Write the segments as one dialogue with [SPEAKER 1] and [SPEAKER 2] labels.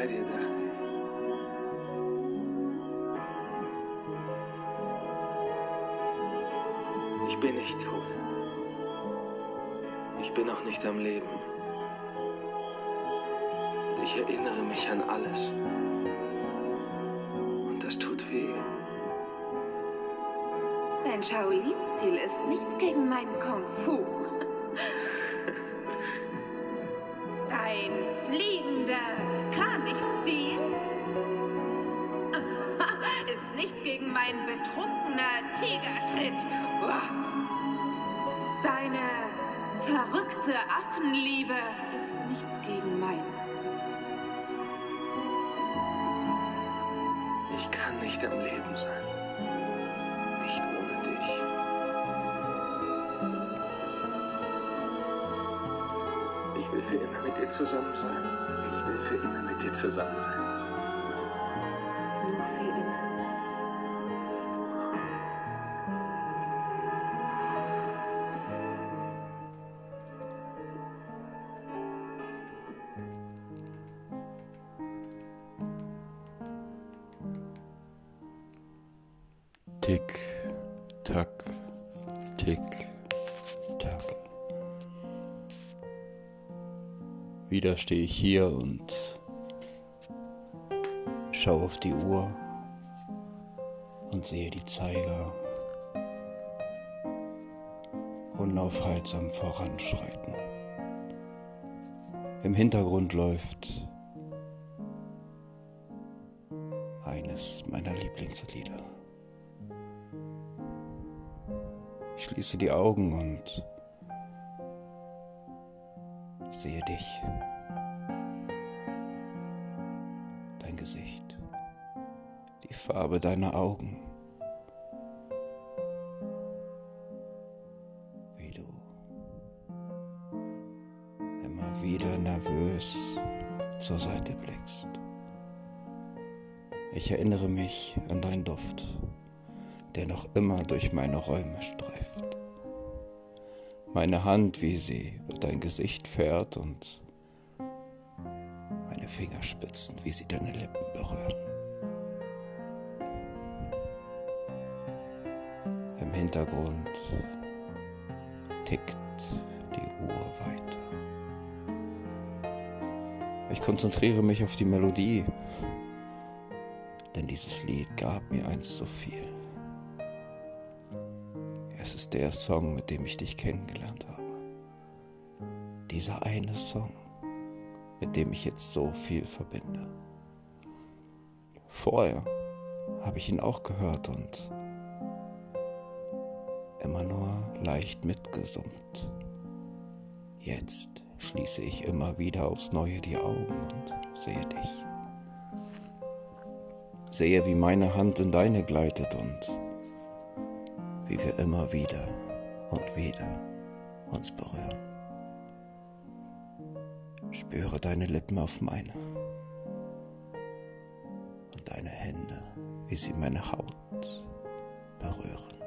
[SPEAKER 1] bei dir, dachte ich. Ich bin nicht tot. Ich bin auch nicht am Leben. Ich erinnere mich an alles. Und das tut weh.
[SPEAKER 2] Dein Shaolin-Stil ist nichts gegen meinen Kung Fu. Fliegender Kranich-Stil ist nichts gegen mein betrunkener Tigertritt. Deine verrückte Affenliebe ist nichts gegen mein.
[SPEAKER 1] Ich kann nicht am Leben sein. Für immer mit dir zusammen sein. Ich will für immer mit dir zusammen sein.
[SPEAKER 2] Nur für immer.
[SPEAKER 3] Tick, tack, tick, Wieder stehe ich hier und schaue auf die Uhr und sehe die Zeiger unaufhaltsam voranschreiten. Im Hintergrund läuft eines meiner Lieblingslieder. Ich schließe die Augen und sehe dich. Dein Gesicht. Die Farbe deiner Augen. Wie du immer wieder nervös zur Seite blickst. Ich erinnere mich an deinen Duft, der noch immer durch meine Räume streift. Meine Hand, wie sie über dein Gesicht fährt und meine Fingerspitzen, wie sie deine Lippen berühren. Im Hintergrund tickt die Uhr weiter. Ich konzentriere mich auf die Melodie, denn dieses Lied gab mir einst so viel. Der Song, mit dem ich dich kennengelernt habe. Dieser eine Song, mit dem ich jetzt so viel verbinde. Vorher habe ich ihn auch gehört und immer nur leicht mitgesummt. Jetzt schließe ich immer wieder aufs Neue die Augen und sehe dich. Sehe, wie meine Hand in deine gleitet und wie wir immer wieder und wieder uns berühren. Spüre deine Lippen auf meine und deine Hände, wie sie meine Haut berühren.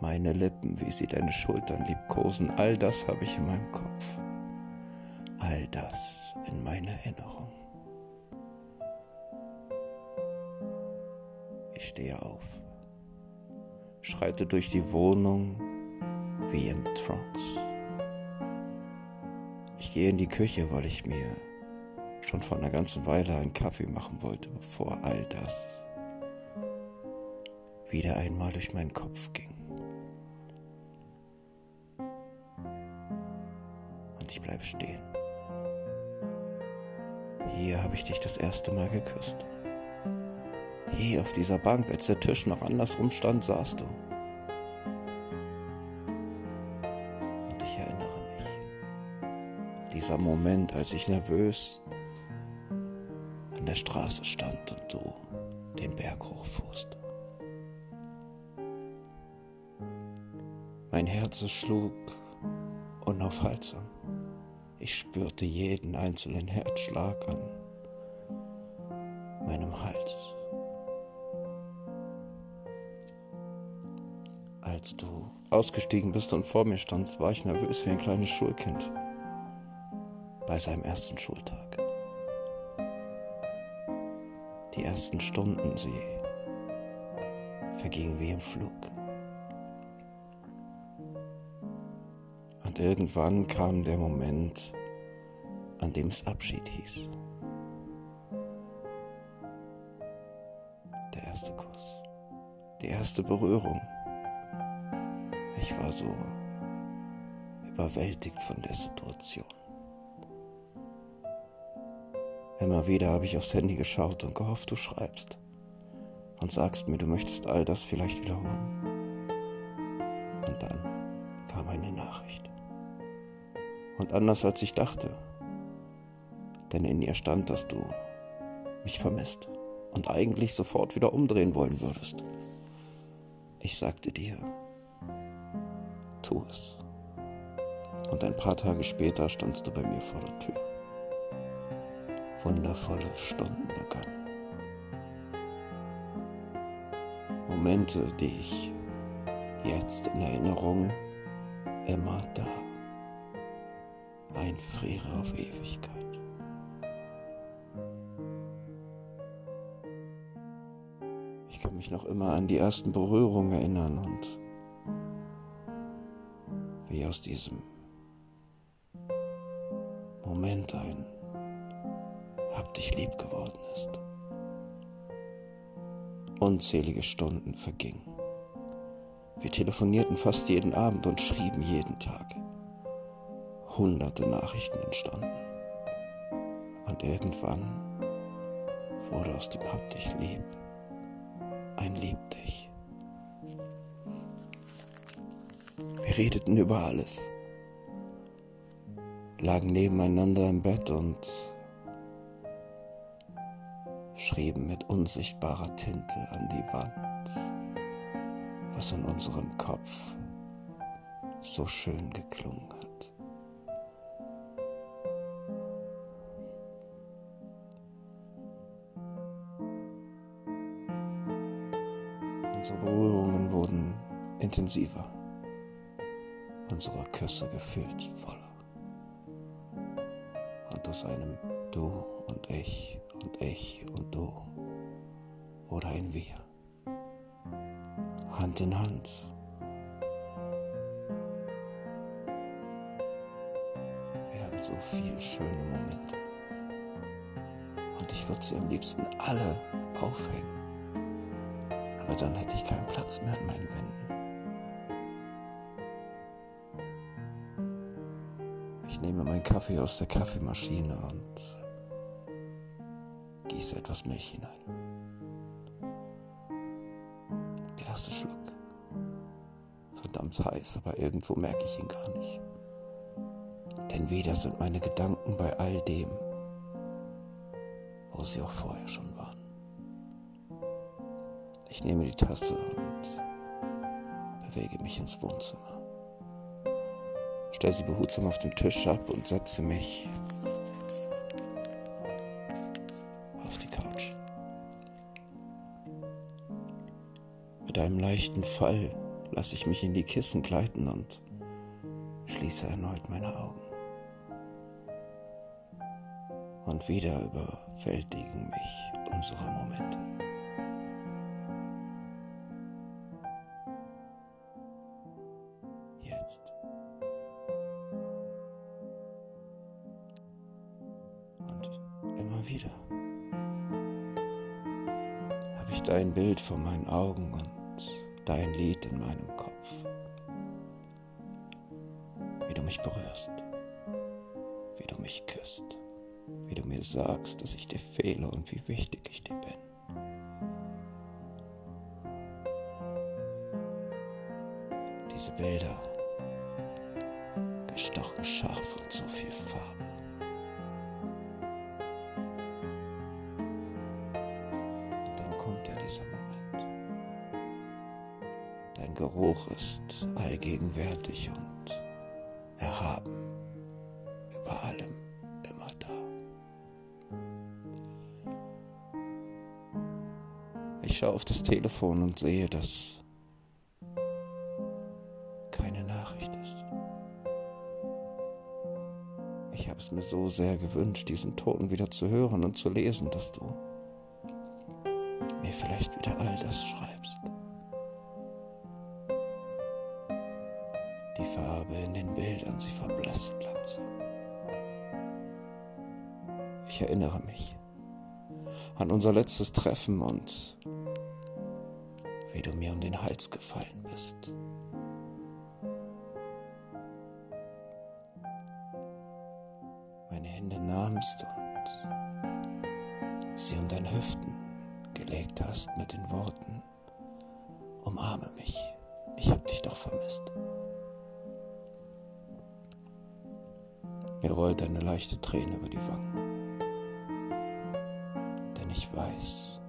[SPEAKER 3] Meine Lippen, wie sie deine Schultern liebkosen, all das habe ich in meinem Kopf. All das in meiner Erinnerung. Ich stehe auf, schreite durch die Wohnung wie im Trance. Ich gehe in die Küche, weil ich mir schon vor einer ganzen Weile einen Kaffee machen wollte, bevor all das wieder einmal durch meinen Kopf ging. Und ich bleibe stehen. Hier habe ich dich das erste Mal geküsst. Hier auf dieser Bank, als der Tisch noch andersrum stand, saßt du. Dieser Moment, als ich nervös an der Straße stand und du den Berg hochfuhrst. Mein Herz schlug unaufhaltsam. Ich spürte jeden einzelnen Herzschlag an meinem Hals. Als du ausgestiegen bist und vor mir standst, war ich nervös wie ein kleines Schulkind. Bei seinem ersten Schultag. Die ersten Stunden, sie vergingen wie im Flug. Und irgendwann kam der Moment, an dem es Abschied hieß. Der erste Kuss, die erste Berührung. Ich war so überwältigt von der Situation. Immer wieder habe ich aufs Handy geschaut und gehofft, du schreibst und sagst mir, du möchtest all das vielleicht wiederholen. Und dann kam eine Nachricht. Und anders als ich dachte, denn in ihr stand, dass du mich vermisst und eigentlich sofort wieder umdrehen wollen würdest. Ich sagte dir, tu es. Und ein paar Tage später standst du bei mir vor der Tür. Wundervolle Stunden begannen. Momente, die ich jetzt in Erinnerung immer da einfriere auf Ewigkeit. Ich kann mich noch immer an die ersten Berührungen erinnern und wie aus diesem Moment ein Hab dich lieb geworden ist. Unzählige Stunden vergingen. Wir telefonierten fast jeden Abend und schrieben jeden Tag. Hunderte Nachrichten entstanden. Und irgendwann wurde aus dem Hab dich lieb ein Lieb dich. Wir redeten über alles, lagen nebeneinander im Bett und schrieben mit unsichtbarer Tinte an die Wand, was in unserem Kopf so schön geklungen hat. Unsere Berührungen wurden intensiver, unsere Küsse gefühlsvoller. Und aus einem Du und ich und ich und du wurde ein Wir. Hand in Hand. Wir haben so viele schöne Momente. Und ich würde sie am liebsten alle aufhängen. Aber dann hätte ich keinen Platz mehr in meinen Wänden. Ich nehme meinen Kaffee aus der Kaffeemaschine und gieße etwas Milch hinein. Der erste Schluck. Verdammt heiß, aber irgendwo merke ich ihn gar nicht. Denn wieder sind meine Gedanken bei all dem, wo sie auch vorher schon waren. Ich nehme die Tasse und bewege mich ins Wohnzimmer. Stelle sie behutsam auf den Tisch ab und setze mich Mit einem leichten Fall lasse ich mich in die Kissen gleiten und schließe erneut meine Augen. Und wieder überwältigen mich unsere Momente. Jetzt. Und immer wieder habe ich dein Bild vor meinen Augen und dein Lied in meinem Kopf. Wie du mich berührst, wie du mich küsst, wie du mir sagst, dass ich dir fehle und wie wichtig ich dir bin. Diese Bilder, gestochen scharf und so viel Farbe. Geruch ist allgegenwärtig und erhaben, über allem, immer da. Ich schaue auf das Telefon und sehe, dass keine Nachricht ist. Ich habe es mir so sehr gewünscht, diesen Ton wieder zu hören und zu lesen, dass du mir vielleicht wieder all das unser letztes Treffen und wie du mir um den Hals gefallen bist. Meine Hände nahmst und sie um deine Hüften gelegt hast mit den Worten, umarme mich, ich hab dich doch vermisst. Mir rollt eine leichte Träne über die Wangen, weiß,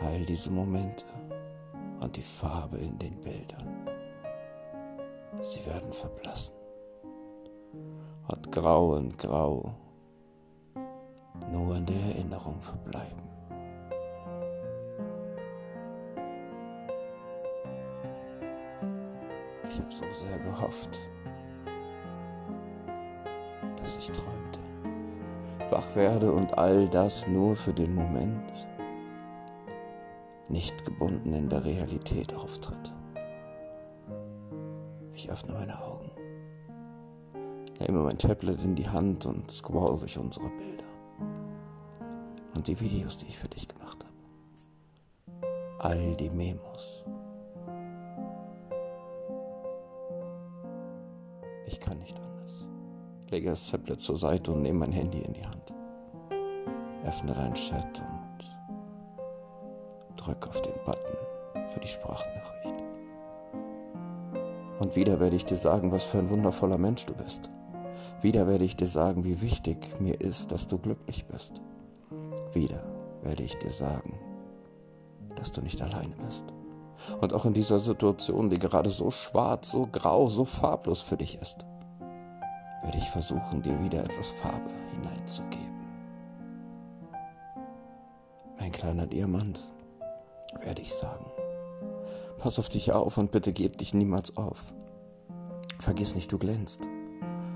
[SPEAKER 3] all diese Momente und die Farbe in den Bildern, sie werden verblassen und grau und grau nur in der Erinnerung verbleiben. Ich habe so sehr gehofft, wach werde und all das nur für den Moment nicht gebunden in der Realität auftritt. Ich öffne meine Augen, nehme mein Tablet in die Hand und scroll durch unsere Bilder und die Videos, die ich für dich gemacht habe. All die Memos. Lege das Tablet zur Seite und nehme mein Handy in die Hand. Öffne deinen Chat und drück auf den Button für die Sprachnachricht. Und wieder werde ich dir sagen, was für ein wundervoller Mensch du bist. Wieder werde ich dir sagen, wie wichtig mir ist, dass du glücklich bist. Wieder werde ich dir sagen, dass du nicht alleine bist. Und auch in dieser Situation, die gerade so schwarz, so grau, so farblos für dich ist, werde ich versuchen, dir wieder etwas Farbe hineinzugeben. Mein kleiner Diamant, werde ich sagen. Pass auf dich auf und bitte gib dich niemals auf. Vergiss nicht, du glänzt.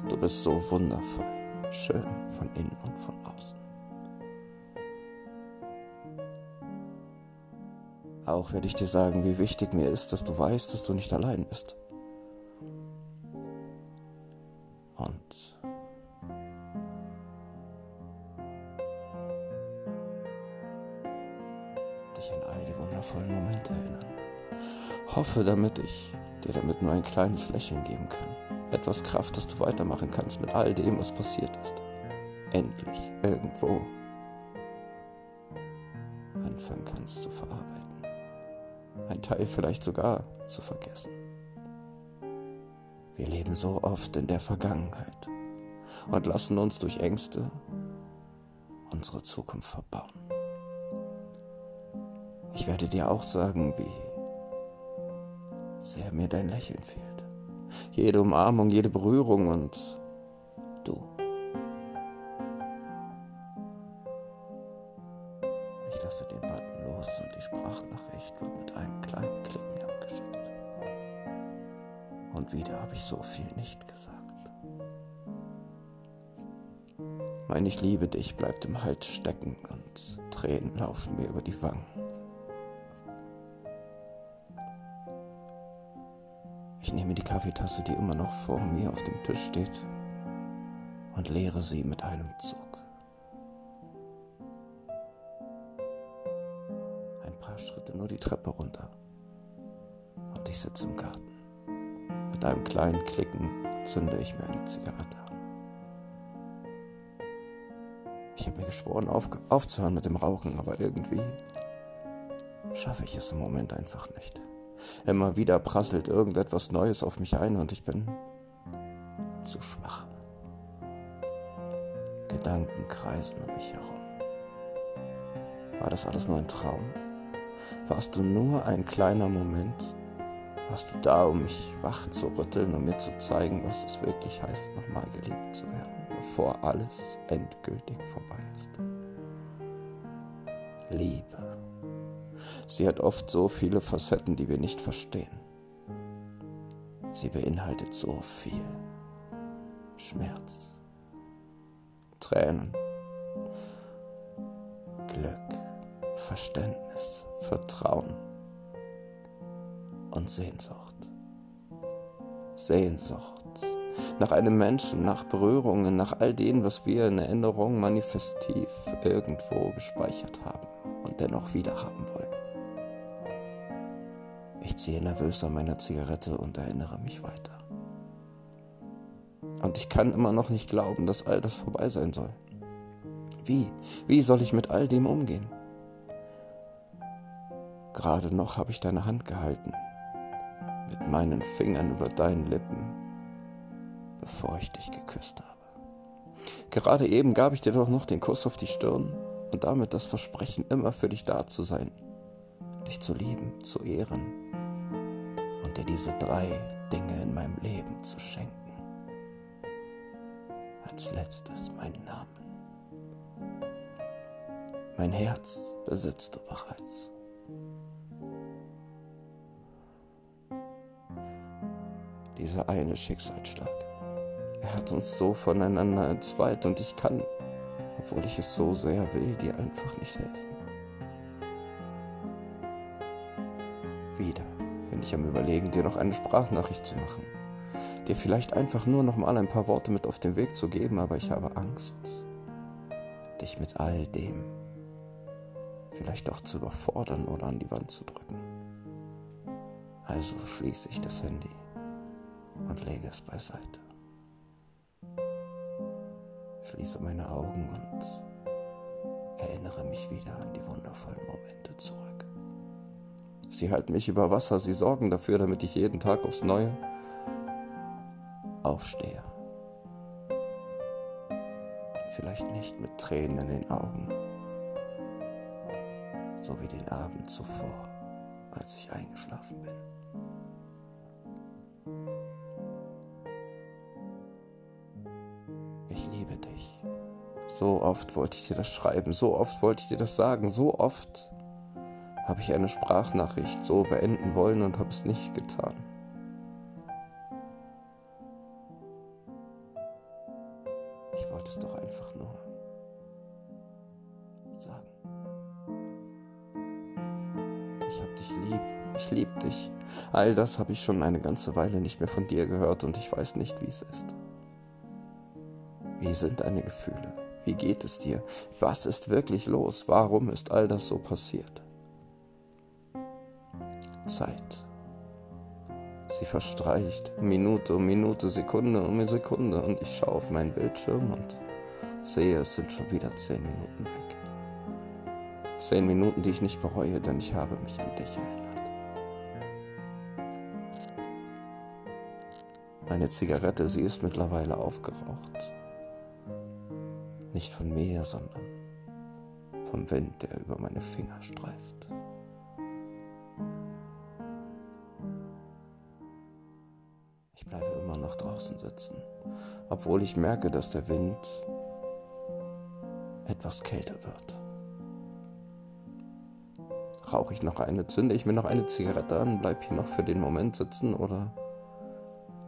[SPEAKER 3] Du bist so wundervoll, schön von innen und von außen. Auch werde ich dir sagen, wie wichtig mir ist, dass du weißt, dass du nicht allein bist. Und dich an all die wundervollen Momente erinnern. Hoffe, damit ich dir damit nur ein kleines Lächeln geben kann. Etwas Kraft, dass du weitermachen kannst mit all dem, was passiert ist. Endlich irgendwo anfangen kannst zu verarbeiten. Ein Teil vielleicht sogar zu vergessen. Wir leben so oft in der Vergangenheit und lassen uns durch Ängste unsere Zukunft verbauen. Ich werde dir auch sagen, wie sehr mir dein Lächeln fehlt. Jede Umarmung, jede Berührung und so viel nicht gesagt. Mein Ich liebe dich bleibt im Hals stecken und Tränen laufen mir über die Wangen. Ich nehme die Kaffeetasse, die immer noch vor mir auf dem Tisch steht, und leere sie mit einem Zug. Ein paar Schritte nur die Treppe runter. Und ich sitze im Garten. Mit einem kleinen Klicken zünde ich mir eine Zigarette an. Ich habe mir geschworen, auf, aufzuhören mit dem Rauchen, aber irgendwie schaffe ich es im Moment einfach nicht. Immer wieder prasselt irgendetwas Neues auf mich ein und ich bin zu schwach. Gedanken kreisen um mich herum. War das alles nur ein Traum? Warst du nur ein kleiner Moment? Warst du da, um mich wach zu rütteln, um mir zu zeigen, was es wirklich heißt, nochmal geliebt zu werden, bevor alles endgültig vorbei ist? Liebe. Sie hat oft so viele Facetten, die wir nicht verstehen. Sie beinhaltet so viel Schmerz Tränen, Glück, Verständnis, Vertrauen und Sehnsucht. Sehnsucht nach einem Menschen, nach Berührungen, nach all dem, was wir in Erinnerung manifestiv irgendwo gespeichert haben und dennoch wieder haben wollen. Ich ziehe nervös an meiner Zigarette und erinnere mich weiter. Und ich kann immer noch nicht glauben, dass all das vorbei sein soll. Wie? Wie soll ich mit all dem umgehen? Gerade noch habe ich deine Hand gehalten, mit meinen Fingern über deinen Lippen, bevor ich dich geküsst habe. Gerade eben gab ich dir doch noch den Kuss auf die Stirn und damit das Versprechen, immer für dich da zu sein, dich zu lieben, zu ehren und dir diese drei Dinge in meinem Leben zu schenken. Als letztes meinen Namen. Mein Herz besitzt du bereits. Dieser eine Schicksalsschlag. Er hat uns so voneinander entzweit und ich kann, obwohl ich es so sehr will, dir einfach nicht helfen. Wieder bin ich am Überlegen, dir noch eine Sprachnachricht zu machen, dir vielleicht einfach nur noch mal ein paar Worte mit auf den Weg zu geben, aber ich habe Angst, dich mit all dem vielleicht auch zu überfordern oder an die Wand zu drücken. Also schließe ich das Handy und lege es beiseite. Schließe meine Augen und erinnere mich wieder an die wundervollen Momente zurück. Sie halten mich über Wasser, sie sorgen dafür, damit ich jeden Tag aufs Neue aufstehe. Vielleicht nicht mit Tränen in den Augen, so wie den Abend zuvor, als ich eingeschlafen bin. Liebe dich. So oft wollte ich dir das schreiben, so oft wollte ich dir das sagen, so oft habe ich eine Sprachnachricht so beenden wollen und habe es nicht getan. Ich wollte es doch einfach nur sagen. Ich hab dich lieb, ich lieb dich. All das habe ich schon eine ganze Weile nicht mehr von dir gehört und ich weiß nicht, wie es ist. Wie sind deine Gefühle? Wie geht es dir? Was ist wirklich los? Warum ist all das so passiert? Zeit. Sie verstreicht Minute um Minute, Sekunde um Sekunde und ich schaue auf meinen Bildschirm und sehe, es sind schon wieder zehn Minuten weg. Zehn Minuten, die ich nicht bereue, denn ich habe mich an dich erinnert. Meine Zigarette, sie ist mittlerweile aufgeraucht. Nicht von mir, sondern vom Wind, der über meine Finger streift. Ich bleibe immer noch draußen sitzen, obwohl ich merke, dass der Wind etwas kälter wird. Rauche ich noch eine, zünde ich mir noch eine Zigarette an, bleib hier noch für den Moment sitzen oder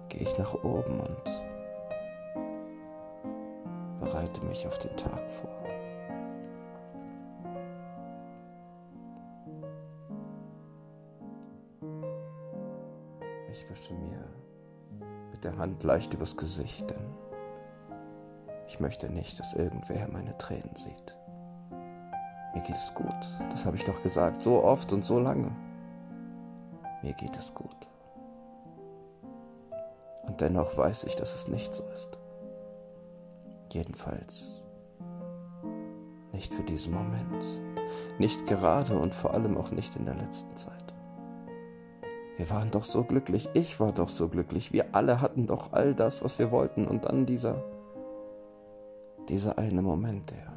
[SPEAKER 3] gehe ich nach oben und bereite mich auf den Tag vor. Ich wische mir mit der Hand leicht übers Gesicht, denn ich möchte nicht, dass irgendwer meine Tränen sieht. Mir geht es gut, das habe ich doch gesagt, so oft und so lange. Mir geht es gut. Und dennoch weiß ich, dass es nicht so ist. Jedenfalls nicht für diesen Moment. Nicht gerade und vor allem auch nicht in der letzten Zeit. Wir waren doch so glücklich, ich war doch so glücklich, wir alle hatten doch all das, was wir wollten und dann dieser, dieser eine Moment, der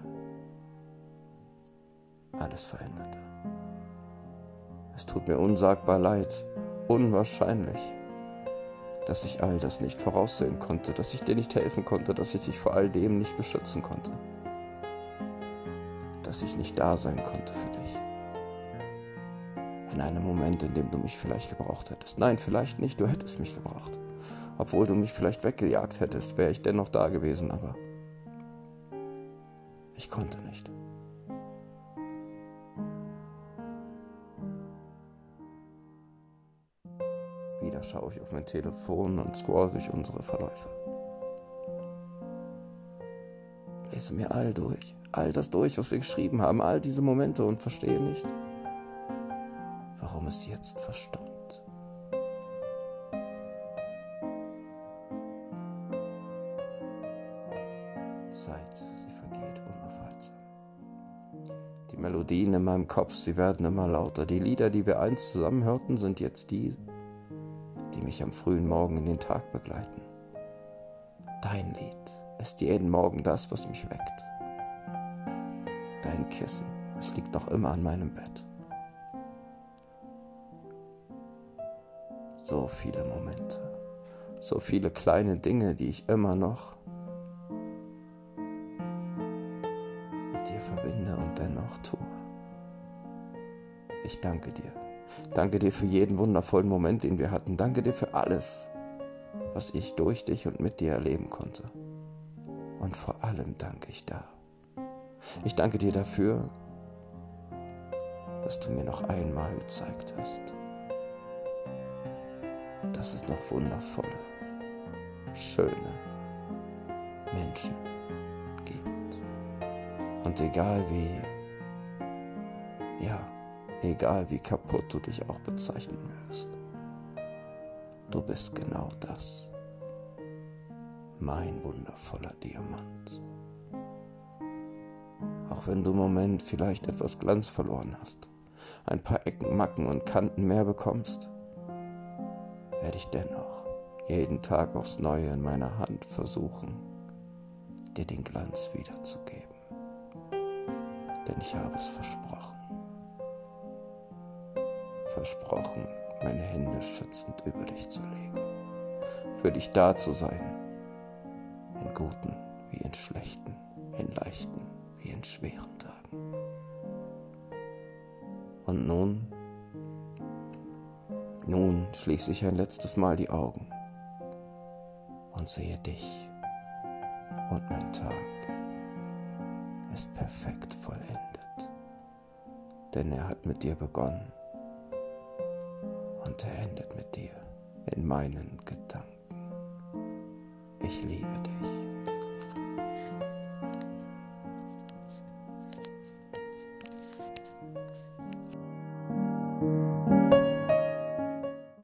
[SPEAKER 3] alles veränderte. Es tut mir unsagbar leid, unwahrscheinlich dass ich all das nicht voraussehen konnte, dass ich dir nicht helfen konnte, dass ich dich vor all dem nicht beschützen konnte, dass ich nicht da sein konnte für dich. In einem Moment, in dem du mich vielleicht gebraucht hättest. Nein, vielleicht nicht, du hättest mich gebraucht. Obwohl du mich vielleicht weggejagt hättest, wäre ich dennoch da gewesen, aber Ich konnte nicht. Wieder schaue ich auf mein Telefon und scroll durch unsere Verläufe. Lese mir all durch, all das durch, was wir geschrieben haben, all diese Momente und verstehe nicht, warum es jetzt verstummt. Zeit, sie vergeht unaufhaltsam. Die Melodien in meinem Kopf, sie werden immer lauter. Die Lieder, die wir einst zusammen hörten, sind jetzt die, mich am frühen Morgen in den Tag begleiten. Dein Lied ist jeden Morgen das, was mich weckt. Dein Kissen, es liegt noch immer an meinem Bett. So viele Momente, so viele kleine Dinge, die ich immer noch mit dir verbinde und dennoch tue. Ich danke dir. Danke dir für jeden wundervollen Moment, den wir hatten. Danke dir für alles, was ich durch dich und mit dir erleben konnte. Und vor allem danke ich da. Ich danke dir dafür, dass du mir noch einmal gezeigt hast, dass es noch wundervolle, schöne Menschen gibt. Und egal wie, ja, egal wie kaputt du dich auch bezeichnen wirst, du bist genau das, mein wundervoller Diamant. Auch wenn du im Moment vielleicht etwas Glanz verloren hast, ein paar Ecken, Macken und Kanten mehr bekommst, werde ich dennoch jeden Tag aufs Neue in meiner Hand versuchen, dir den Glanz wiederzugeben. Denn ich habe es versprochen. Versprochen, meine Hände schützend über dich zu legen. Für dich da zu sein. In guten wie in schlechten, in leichten wie in schweren Tagen. Und nun, nun schließe ich ein letztes Mal die Augen und sehe dich und mein Tag ist perfekt vollendet, denn er hat mit dir begonnen und endet mit dir in meinen Gedanken. Ich liebe dich.